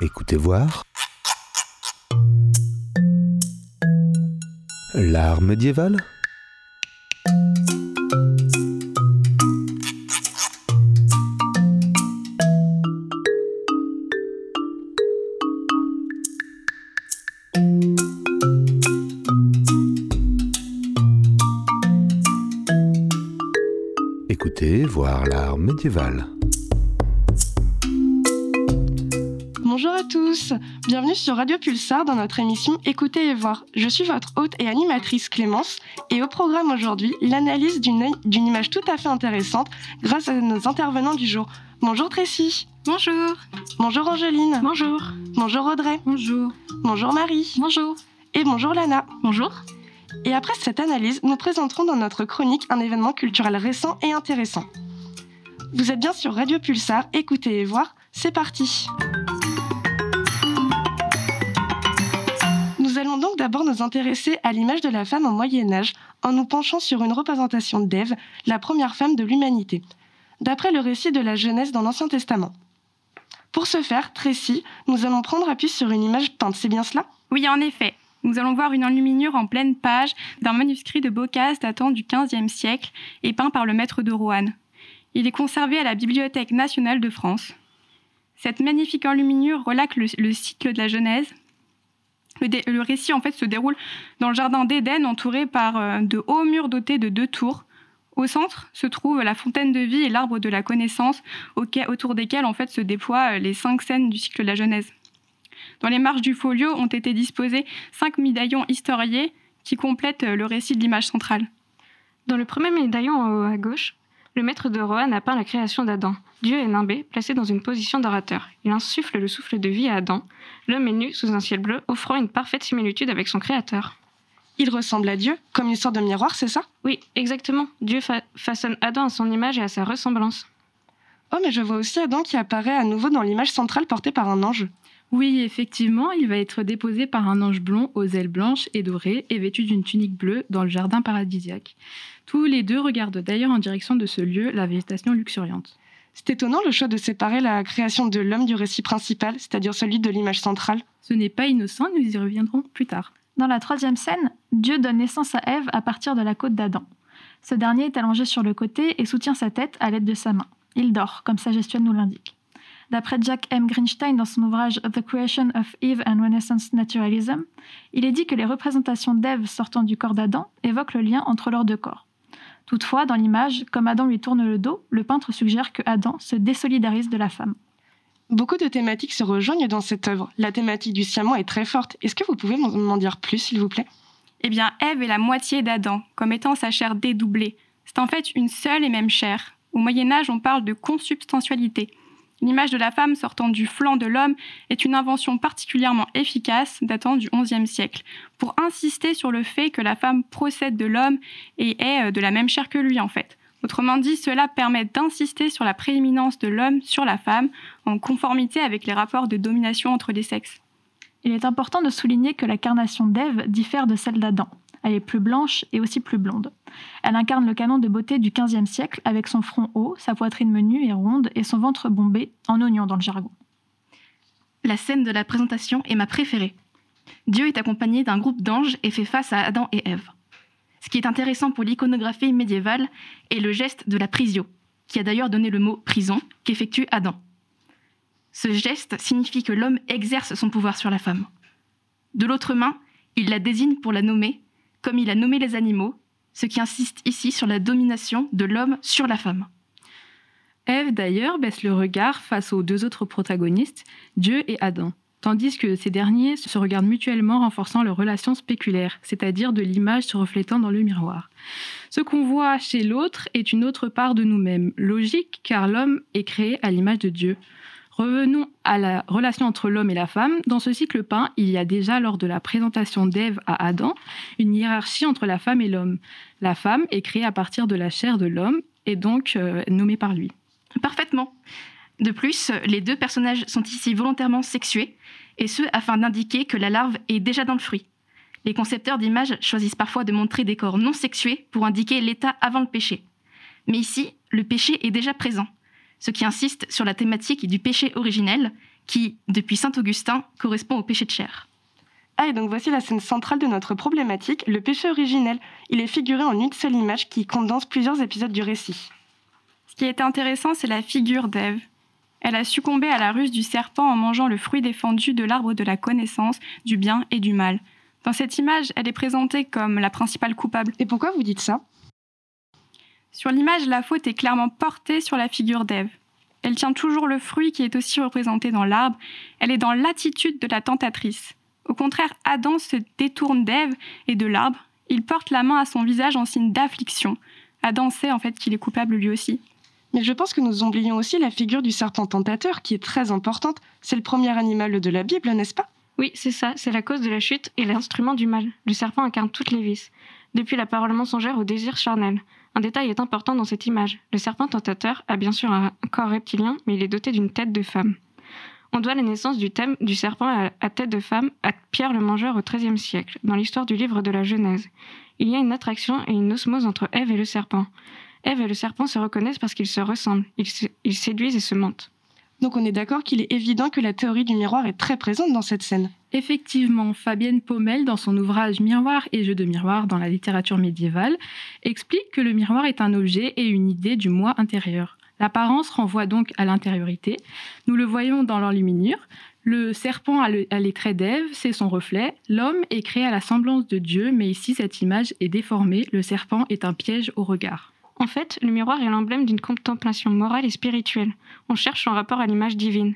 Écoutez voir. L'art médiéval Écoutez voir l'art médiéval. Tous, bienvenue sur Radio Pulsar dans notre émission Écoutez et voir. Je suis votre hôte et animatrice Clémence et au programme aujourd'hui, l'analyse d'une image tout à fait intéressante grâce à nos intervenants du jour. Bonjour Tracy. Bonjour. Bonjour Angeline. Bonjour. Bonjour Audrey. Bonjour. Bonjour Marie. Bonjour. Et bonjour Lana. Bonjour. Et après cette analyse, nous présenterons dans notre chronique un événement culturel récent et intéressant. Vous êtes bien sur Radio Pulsar, écoutez et voir, c'est parti. D'abord nous intéresser à l'image de la femme au Moyen Âge en nous penchant sur une représentation d'Ève, la première femme de l'humanité, d'après le récit de la Genèse dans l'Ancien Testament. Pour ce faire, Tracy, nous allons prendre appui sur une image peinte, c'est bien cela? Oui, en effet. Nous allons voir une enluminure en pleine page d'un manuscrit de Boccace datant du XVe siècle et peint par le maître de Roanne. Il est conservé à la Bibliothèque nationale de France. Cette magnifique enluminure relate le, le cycle de la Genèse. Le, récit en fait se déroule dans le jardin d'Éden entouré par euh, de hauts murs dotés de deux tours. Au centre se trouve la fontaine de vie et l'arbre de la connaissance autour desquels en fait se déploient euh, les cinq scènes du cycle de la Genèse. Dans les marges du folio ont été disposés cinq médaillons historiés qui complètent euh, le récit de l'image centrale. Dans le premier médaillon à gauche, le maître de Rohan a peint la création d'Adam. Dieu est nimbé, placé dans une position d'orateur. Il insuffle le souffle de vie à Adam. L'homme est nu sous un ciel bleu, offrant une parfaite similitude avec son créateur. Il ressemble à Dieu, comme une sorte de miroir, c'est ça? Oui, exactement. Dieu fa- façonne Adam à son image et à sa ressemblance. Oh, mais je vois aussi Adam qui apparaît à nouveau dans l'image centrale portée par un ange. Oui, effectivement, il va être déposé par un ange blond aux ailes blanches et dorées et vêtu d'une tunique bleue dans le jardin paradisiaque. Tous les deux regardent d'ailleurs en direction de ce lieu, la végétation luxuriante. C'est étonnant le choix de séparer la création de l'homme du récit principal, c'est-à-dire celui de l'image centrale. Ce n'est pas innocent, nous y reviendrons plus tard. Dans la troisième scène, Dieu donne naissance à Ève à partir de la côte d'Adam. Ce dernier est allongé sur le côté et soutient sa tête à l'aide de sa main. Il dort, comme sa gestuelle nous l'indique. D'après Jack M. Greenstein dans son ouvrage The Creation of Eve and Renaissance Naturalism, il est dit que les représentations d'Ève sortant du corps d'Adam évoquent le lien entre leurs deux corps. Toutefois, dans l'image, comme Adam lui tourne le dos, le peintre suggère que Adam se désolidarise de la femme. Beaucoup de thématiques se rejoignent dans cette œuvre. La thématique du siamant est très forte. Est-ce que vous pouvez m'en m'en dire plus, s'il vous plaît? Eh bien, Ève est la moitié d'Adam, comme étant sa chair dédoublée. C'est en fait une seule et même chair. Au Moyen Âge, on parle de consubstantialité. L'image de la femme sortant du flanc de l'homme est une invention particulièrement efficace datant du XIe siècle, pour insister sur le fait que la femme procède de l'homme et est euh, de la même chair que lui en fait. Autrement dit, cela permet d'insister sur la prééminence de l'homme sur la femme, en conformité avec les rapports de domination entre les sexes. Il est important de souligner que la carnation d'Ève diffère de celle d'Adam. Elle est plus blanche et aussi plus blonde. Elle incarne le canon de beauté du XVe siècle avec son front haut, sa poitrine menue et ronde et son ventre bombé en oignon dans le jargon. La scène de la présentation est ma préférée. Dieu est accompagné d'un groupe d'anges et fait face à Adam et Ève. Ce qui est intéressant pour l'iconographie médiévale est le geste de la prisio, qui a d'ailleurs donné le mot prison qu'effectue Adam. Ce geste signifie que l'homme exerce son pouvoir sur la femme. De l'autre main, il la désigne pour la nommer, comme il a nommé les animaux, ce qui insiste ici sur la domination de l'homme sur la femme. Ève, d'ailleurs, baisse le regard face aux deux autres protagonistes, Dieu et Adam, tandis que ces derniers se regardent mutuellement renforçant leur relation spéculaire, c'est-à-dire de l'image se reflétant dans le miroir. Ce qu'on voit chez l'autre est une autre part de nous-mêmes, logique car l'homme est créé à l'image de Dieu. Revenons à la relation entre l'homme et la femme. Dans ce cycle peint, il y a déjà lors de la présentation d'Ève à Adam une hiérarchie entre la femme et l'homme. La femme est créée à partir de la chair de l'homme et donc euh, nommée par lui. Parfaitement. De plus, les deux personnages sont ici volontairement sexués, et ce afin d'indiquer que la larve est déjà dans le fruit. Les concepteurs d'images choisissent parfois de montrer des corps non sexués pour indiquer l'état avant le péché. Mais ici, le péché est déjà présent, ce qui insiste sur la thématique du péché originel, qui, depuis saint Augustin, correspond au péché de chair. Ah, et donc voici la scène centrale de notre problématique, le péché originel. Il est figuré en une seule image qui condense plusieurs épisodes du récit. Ce qui est intéressant, c'est la figure d'Ève. Elle a succombé à la ruse du serpent en mangeant le fruit défendu de l'arbre de la connaissance du bien et du mal. Dans cette image, elle est présentée comme la principale coupable. Et pourquoi vous dites ça? Sur l'image, la faute est clairement portée sur la figure d'Ève. Elle tient toujours le fruit qui est aussi représenté dans l'arbre. Elle est dans l'attitude de la tentatrice. Au contraire, Adam se détourne d'Ève et de l'arbre. Il porte la main à son visage en signe d'affliction. Adam sait en fait qu'il est coupable lui aussi. Mais je pense que nous oublions aussi la figure du serpent tentateur qui est très importante. C'est le premier animal de la Bible, n'est-ce pas? Oui, c'est ça, c'est la cause de la chute et l'instrument du mal. Le serpent incarne toutes les vices, depuis la parole mensongère au désir charnel. Un détail est important dans cette image. Le serpent tentateur a bien sûr un corps reptilien, mais il est doté d'une tête de femme. On doit la naissance du thème du serpent à tête de femme à Pierre le Mangeur au XIIIe siècle, dans l'histoire du livre de la Genèse. Il y a une attraction et une osmose entre Ève et le serpent. Ève et le serpent se reconnaissent parce qu'ils se ressemblent, ils, séduisent et se mentent. Donc on est d'accord qu'il est évident que la théorie du miroir est très présente dans cette scène. Effectivement, Fabienne Pommel, dans son ouvrage Miroir et jeux de miroir dans la littérature médiévale, explique que le miroir est un objet et une idée du moi intérieur. L'apparence renvoie donc à l'intériorité. Nous le voyons dans l'enluminure. Le serpent a, les traits d'Ève, c'est son reflet. L'homme est créé à la semblance de Dieu, mais ici cette image est déformée. Le serpent est un piège au regard. En fait, le miroir est l'emblème d'une contemplation morale et spirituelle. On cherche son rapport à l'image divine.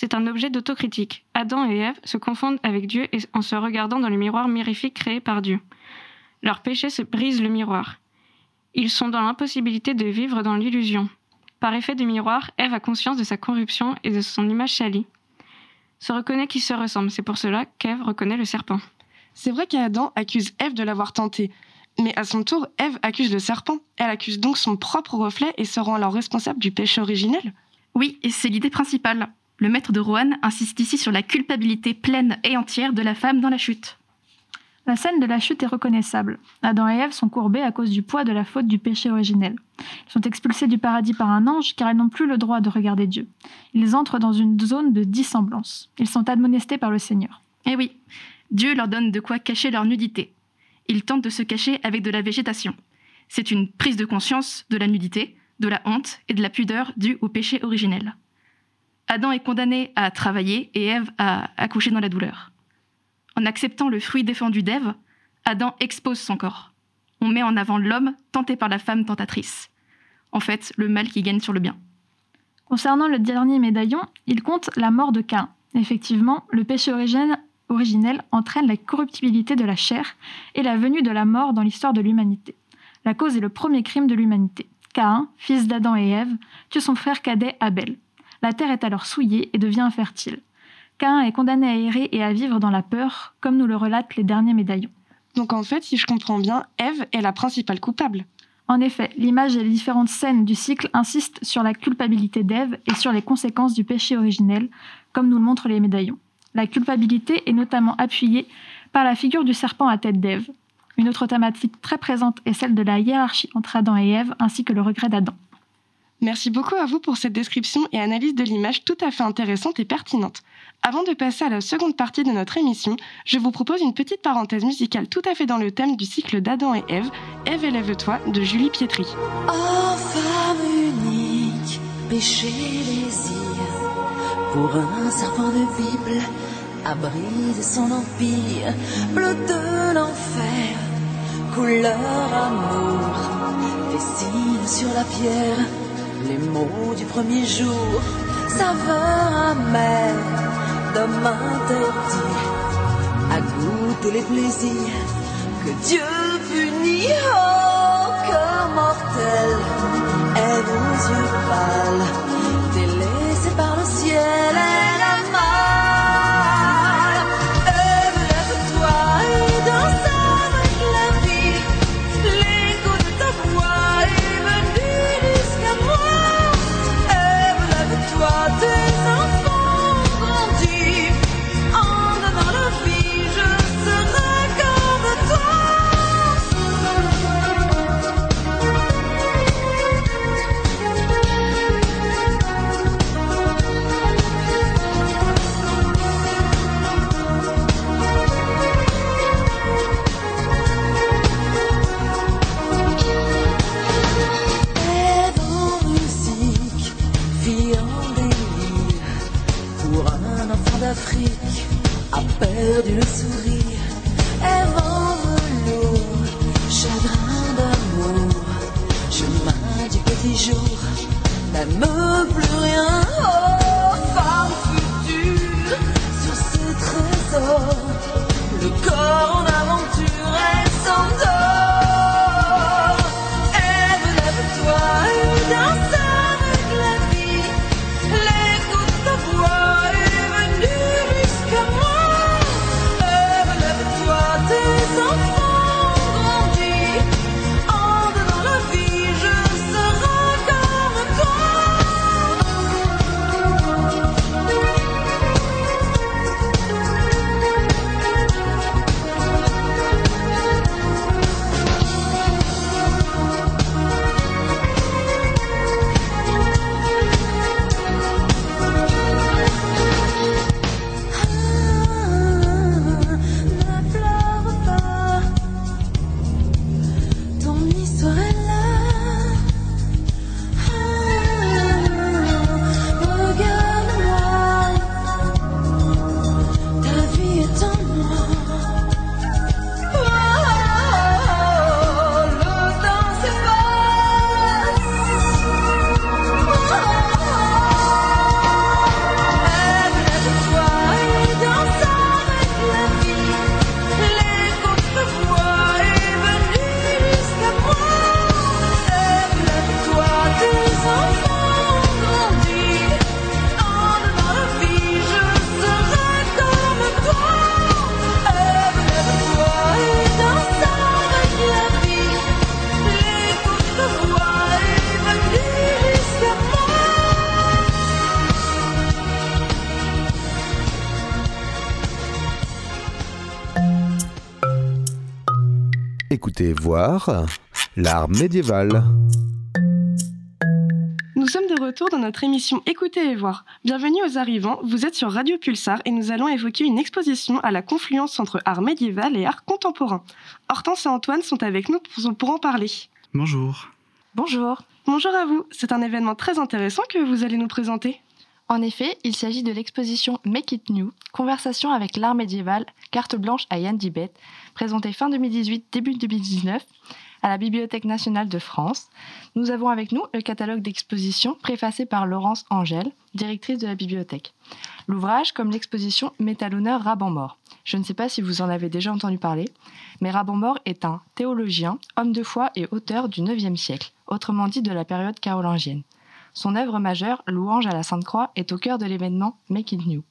C'est un objet d'autocritique. Adam et Ève se confondent avec Dieu en se regardant dans le miroir mirifique créé par Dieu. Leur péché se brise le miroir. Ils sont dans l'impossibilité de vivre dans l'illusion. Par effet du miroir, Ève a conscience de sa corruption et de son image salie. Se reconnaît qui se ressemble, c'est pour cela qu'Ève reconnaît le serpent. C'est vrai qu'Adam accuse Ève de l'avoir tenté, mais à son tour, Ève accuse le serpent. Elle accuse donc son propre reflet et se rend alors responsable du péché originel? Oui, et c'est l'idée principale. Le maître de Rohan insiste ici sur la culpabilité pleine et entière de la femme dans la chute. La scène de la chute est reconnaissable. Adam et Ève sont courbés à cause du poids de la faute du péché originel. Ils sont expulsés du paradis par un ange car ils n'ont plus le droit de regarder Dieu. Ils entrent dans une zone de dissemblance. Ils sont admonestés par le Seigneur. Eh oui, Dieu leur donne de quoi cacher leur nudité ils tentent de se cacher avec de la végétation. C'est une prise de conscience de la nudité, de la honte et de la pudeur due au péché originel. Adam est condamné à travailler et Ève à accoucher dans la douleur. En acceptant le fruit défendu d'Ève, Adam expose son corps. On met en avant l'homme tenté par la femme tentatrice. En fait, le mal qui gagne sur le bien. Concernant le dernier médaillon, il compte la mort de Cain. Effectivement, le péché originel entraîne la corruptibilité de la chair et la venue de la mort dans l'histoire de l'humanité. La cause est le premier crime de l'humanité. Caïn, fils d'Adam et Ève, tue son frère cadet Abel. La terre est alors souillée et devient infertile. Caïn est condamné à errer et à vivre dans la peur, comme nous le relatent les derniers médaillons. Donc en fait, si je comprends bien, Ève est la principale coupable. En effet, l'image et les différentes scènes du cycle insistent sur la culpabilité d'Ève et sur les conséquences du péché originel, comme nous le montrent les médaillons. La culpabilité est notamment appuyée par la figure du serpent à tête d'Ève. Une autre thématique très présente est celle de la hiérarchie entre Adam et Ève, ainsi que le regret d'Adam. Merci beaucoup à vous pour cette description et analyse de l'image tout à fait intéressante et pertinente. Avant de passer à la seconde partie de notre émission, je vous propose une petite parenthèse musicale tout à fait dans le thème du cycle d'Adam et Ève, Ève élève-toi de Julie Pietri. Oh femme unique, péché pour un serpent de Bible, abri de son empire, bleu de l'enfer, couleur amour, sur la pierre les mots du premier jour, saveur amère d'homme interdit, à goûter les plaisirs que Dieu punit. Oh, Écoutez voir l'art médiéval. Nous sommes de retour dans notre émission Écoutez et voir. Bienvenue aux arrivants, vous êtes sur Radio Pulsar et nous allons évoquer une exposition à la confluence entre art médiéval et art contemporain. Hortense et Antoine sont avec nous pour, pour en parler. Bonjour. Bonjour. Bonjour à vous, c'est un événement très intéressant que vous allez nous présenter. En effet, il s'agit de l'exposition Make It New, conversation avec l'art médiéval, carte blanche à Yann Dibet, présentée fin 2018, début 2019 à la Bibliothèque nationale de France. Nous avons avec nous le catalogue d'exposition préfacé par Laurence Angèle, directrice de la bibliothèque. L'ouvrage, comme l'exposition, met à l'honneur Raban-Mort. Je ne sais pas si vous en avez déjà entendu parler, mais Raban-Mort est un théologien, homme de foi et auteur du IXe siècle, autrement dit de la période carolingienne. Son œuvre majeure, Louange à la Sainte Croix, est au cœur de l'événement Make It New.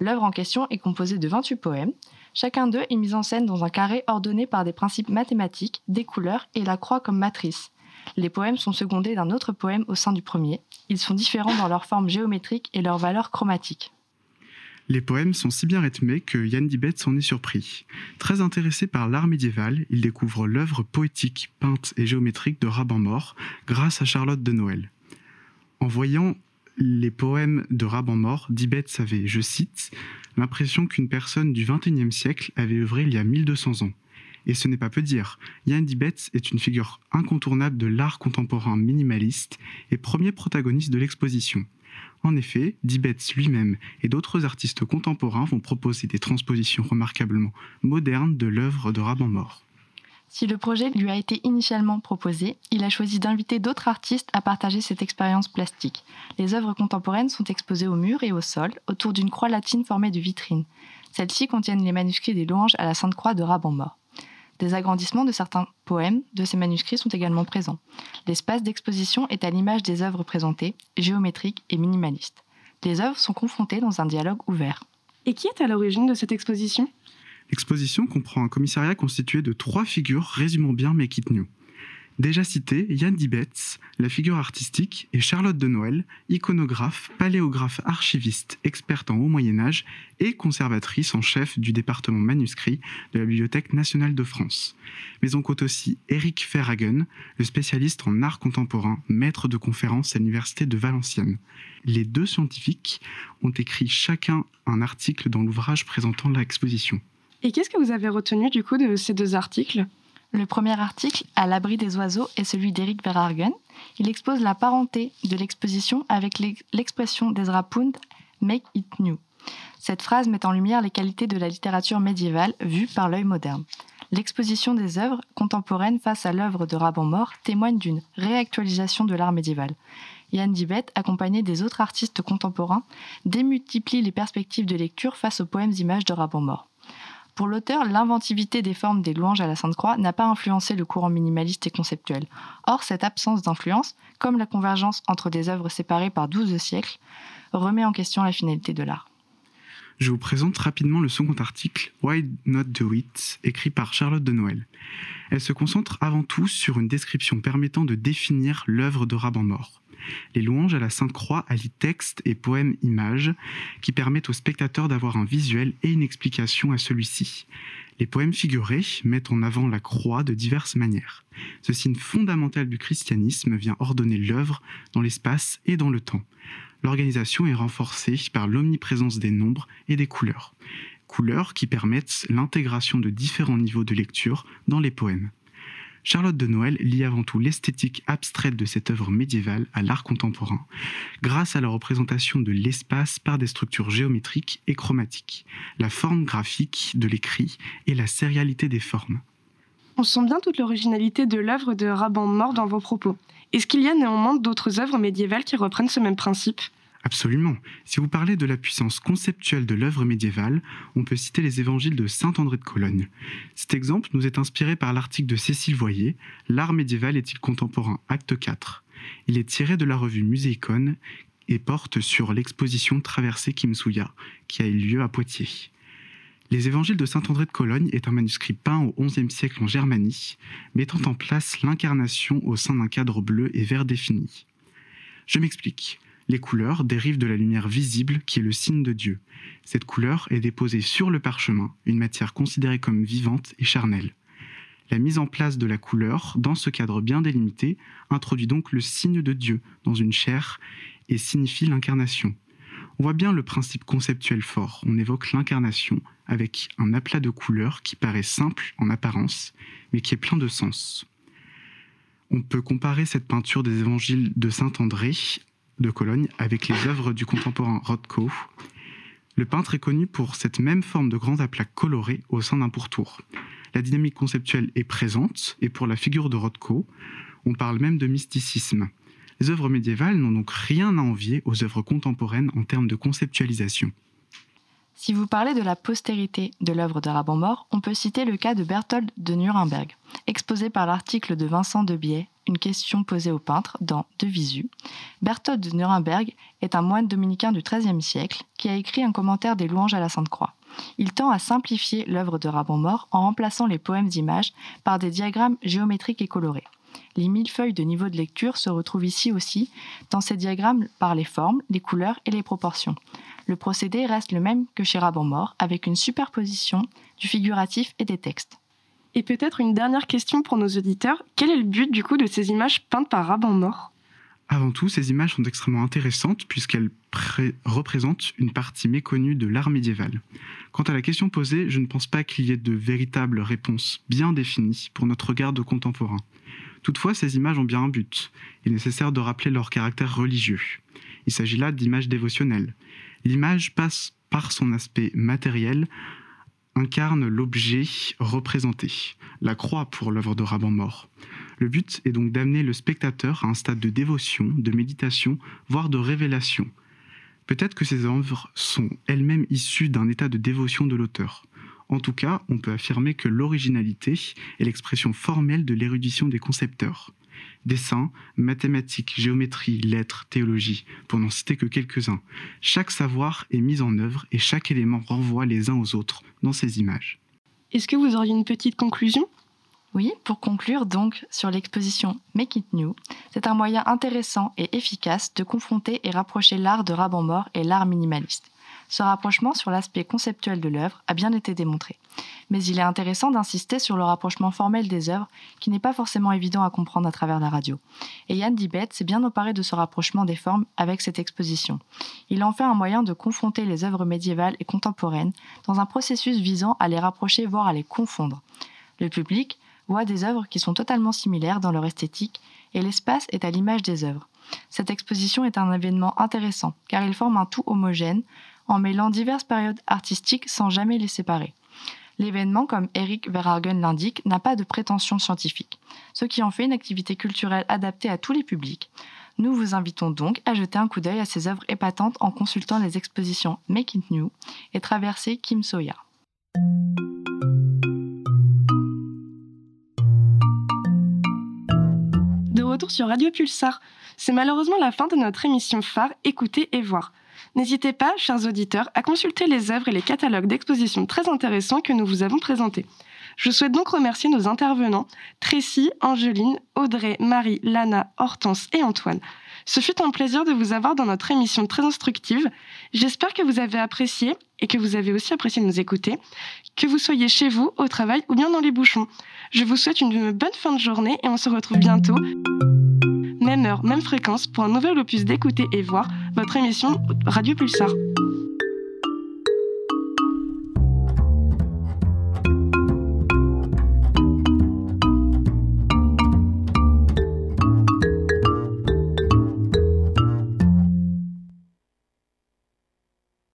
L'œuvre en question est composée de 28 poèmes. Chacun d'eux est mis en scène dans un carré ordonné par des principes mathématiques, des couleurs et la croix comme matrice. Les poèmes sont secondés d'un autre poème au sein du premier. Ils sont différents dans leur forme géométrique et leur valeur chromatique. Les poèmes sont si bien rythmés que Yann Dibet s'en est surpris. Très intéressé par l'art médiéval, il découvre l'œuvre poétique, peinte et géométrique de Raban-Mort grâce à Charlotte de Noël. En voyant les poèmes de Raban-Mort, Dibet avait, je cite, l'impression qu'une personne du XXIe siècle avait œuvré il y a 1200 ans. Et ce n'est pas peu dire. Yann Dibet est une figure incontournable de l'art contemporain minimaliste et premier protagoniste de l'exposition. En effet, Dibet lui-même et d'autres artistes contemporains vont proposer des transpositions remarquablement modernes de l'œuvre de Raban-Mort. Si le projet lui a été initialement proposé, il a choisi d'inviter d'autres artistes à partager cette expérience plastique. Les œuvres contemporaines sont exposées au mur et au sol, autour d'une croix latine formée de vitrines. Celles-ci contiennent les manuscrits des louanges à la Sainte Croix de Raban-Mort. Des agrandissements de certains poèmes de ces manuscrits sont également présents. L'espace d'exposition est à l'image des œuvres présentées, géométriques et minimalistes. Les œuvres sont confrontées dans un dialogue ouvert. Et qui est à l'origine de cette exposition? L'exposition comprend un commissariat constitué de trois figures résumant bien Make It New. Déjà cité, Yann Dibetz, la figure artistique, et Charlotte de Noël, iconographe, paléographe archiviste, experte en haut Moyen-Âge et conservatrice en chef du département manuscrit de la Bibliothèque nationale de France. Mais on compte aussi Eric Ferhagen, le spécialiste en art contemporain, maître de conférences à l'Université de Valenciennes. Les deux scientifiques ont écrit chacun un article dans l'ouvrage présentant l'exposition. Et qu'est-ce que vous avez retenu du coup de ces deux articles? Le premier article, À l'abri des oiseaux, est celui d'Éric Verhagen. Il expose la parenté de l'exposition avec l'ex- l'expression d'Ezra Pound Make it new. Cette phrase met en lumière les qualités de la littérature médiévale vue par l'œil moderne. L'exposition des œuvres contemporaines face à l'œuvre de Raban Mort témoigne d'une réactualisation de l'art médiéval. Yann Dibet, accompagné des autres artistes contemporains, démultiplie les perspectives de lecture face aux poèmes images de Raban Mort. Pour l'auteur, l'inventivité des formes des louanges à la Sainte-Croix n'a pas influencé le courant minimaliste et conceptuel. Or, cette absence d'influence, comme la convergence entre des œuvres séparées par 12 siècles, remet en question la finalité de l'art. Je vous présente rapidement le second article, Why Not Do It, écrit par Charlotte de Noël. Elle se concentre avant tout sur une description permettant de définir l'œuvre de Raban Mort. Les louanges à la Sainte Croix allient texte et poème images qui permettent au spectateur d'avoir un visuel et une explication à celui-ci. Les poèmes figurés mettent en avant la croix de diverses manières. Ce signe fondamental du christianisme vient ordonner l'œuvre dans l'espace et dans le temps. L'organisation est renforcée par l'omniprésence des nombres et des couleurs. Couleurs qui permettent l'intégration de différents niveaux de lecture dans les poèmes. Charlotte de Noël lie avant tout l'esthétique abstraite de cette œuvre médiévale à l'art contemporain, grâce à la représentation de l'espace par des structures géométriques et chromatiques, la forme graphique de l'écrit et la sérialité des formes. On sent bien toute l'originalité de l'œuvre de Raban Mort dans vos propos. Est-ce qu'il y a néanmoins d'autres œuvres médiévales qui reprennent ce même principe? Absolument. Si vous parlez de la puissance conceptuelle de l'œuvre médiévale, on peut citer les évangiles de Saint André de Cologne. Cet exemple nous est inspiré par l'article de Cécile Voyer, L'art médiéval est-il contemporain? Acte 4. Il est tiré de la revue Muséicon et porte sur l'exposition Traversée Kimsuya, qui a eu lieu à Poitiers. Les évangiles de Saint André de Cologne est un manuscrit peint au XIe siècle en Germanie, mettant en place l'incarnation au sein d'un cadre bleu et vert défini. Je m'explique. Les couleurs dérivent de la lumière visible qui est le signe de Dieu. Cette couleur est déposée sur le parchemin, une matière considérée comme vivante et charnelle. La mise en place de la couleur dans ce cadre bien délimité introduit donc le signe de Dieu dans une chair et signifie l'incarnation. On voit bien le principe conceptuel fort. On évoque l'incarnation avec un aplat de couleurs qui paraît simple en apparence, mais qui est plein de sens. On peut comparer cette peinture des évangiles de Saint André de Cologne avec les œuvres du contemporain Rothko. Le peintre est connu pour cette même forme de grands aplats colorés au sein d'un pourtour. La dynamique conceptuelle est présente, et pour la figure de Rothko, on parle même de mysticisme. Les œuvres médiévales n'ont donc rien à envier aux œuvres contemporaines en termes de conceptualisation. Si vous parlez de la postérité de l'œuvre de Raban Mort, on peut citer le cas de Berthold de Nuremberg, exposé par l'article de Vincent de Biais, Une question posée au peintre dans De Visu. Berthold de Nuremberg est un moine dominicain du XIIIe siècle qui a écrit un commentaire des louanges à la Sainte Croix. Il tend à simplifier l'œuvre de Raban Mort en remplaçant les poèmes d'images par des diagrammes géométriques et colorés. Les mille feuilles de niveau de lecture se retrouvent ici aussi dans ces diagrammes par les formes, les couleurs et les proportions. Le procédé reste le même que chez Raban Mort, avec une superposition du figuratif et des textes. Et peut-être une dernière question pour nos auditeurs. Quel est le but du coup de ces images peintes par Raban Mort Avant tout, ces images sont extrêmement intéressantes puisqu'elles pré- représentent une partie méconnue de l'art médiéval. Quant à la question posée, je ne pense pas qu'il y ait de véritables réponses bien définies pour notre regard de contemporain. Toutefois, ces images ont bien un but. Il est nécessaire de rappeler leur caractère religieux. Il s'agit là d'images dévotionnelles. L'image passe par son aspect matériel, incarne l'objet représenté, la croix pour l'œuvre de Raban Mort. Le but est donc d'amener le spectateur à un stade de dévotion, de méditation, voire de révélation. Peut-être que ces œuvres sont elles-mêmes issues d'un état de dévotion de l'auteur. En tout cas, on peut affirmer que l'originalité est l'expression formelle de l'érudition des concepteurs. Dessin, mathématiques, géométrie, lettres, théologie, pour n'en citer que quelques-uns. Chaque savoir est mis en œuvre et chaque élément renvoie les uns aux autres dans ces images. Est-ce que vous auriez une petite conclusion? Oui, pour conclure donc sur l'exposition Make It New, c'est un moyen intéressant et efficace de confronter et rapprocher l'art de Raban Mort et l'art minimaliste. Ce rapprochement sur l'aspect conceptuel de l'œuvre a bien été démontré. Mais il est intéressant d'insister sur le rapprochement formel des œuvres qui n'est pas forcément évident à comprendre à travers la radio. Et Yann Dibet s'est bien emparé de ce rapprochement des formes avec cette exposition. Il en fait un moyen de confronter les œuvres médiévales et contemporaines dans un processus visant à les rapprocher voire à les confondre. Le public, voit des œuvres qui sont totalement similaires dans leur esthétique et l'espace est à l'image des œuvres. Cette exposition est un événement intéressant car il forme un tout homogène en mêlant diverses périodes artistiques sans jamais les séparer. L'événement, comme Eric Verhagen l'indique, n'a pas de prétention scientifique, ce qui en fait une activité culturelle adaptée à tous les publics. Nous vous invitons donc à jeter un coup d'œil à ces œuvres épatantes en consultant les expositions Make It New et Traverser Kim Soya. De retour sur Radio Pulsar, c'est malheureusement la fin de notre émission phare Écouter et voir. N'hésitez pas, chers auditeurs, à consulter les œuvres et les catalogues d'expositions très intéressants que nous vous avons présentés. Je souhaite donc remercier nos intervenants, Tracy, Angeline, Audrey, Marie, Lana, Hortense et Antoine. Ce fut un plaisir de vous avoir dans notre émission très instructive. J'espère que vous avez apprécié et que vous avez aussi apprécié de nous écouter, que vous soyez chez vous, au travail ou bien dans les bouchons. Je vous souhaite une bonne fin de journée et on se retrouve bientôt, même heure, même fréquence, pour un nouvel opus d'écouter et voir votre émission Radio Pulsar.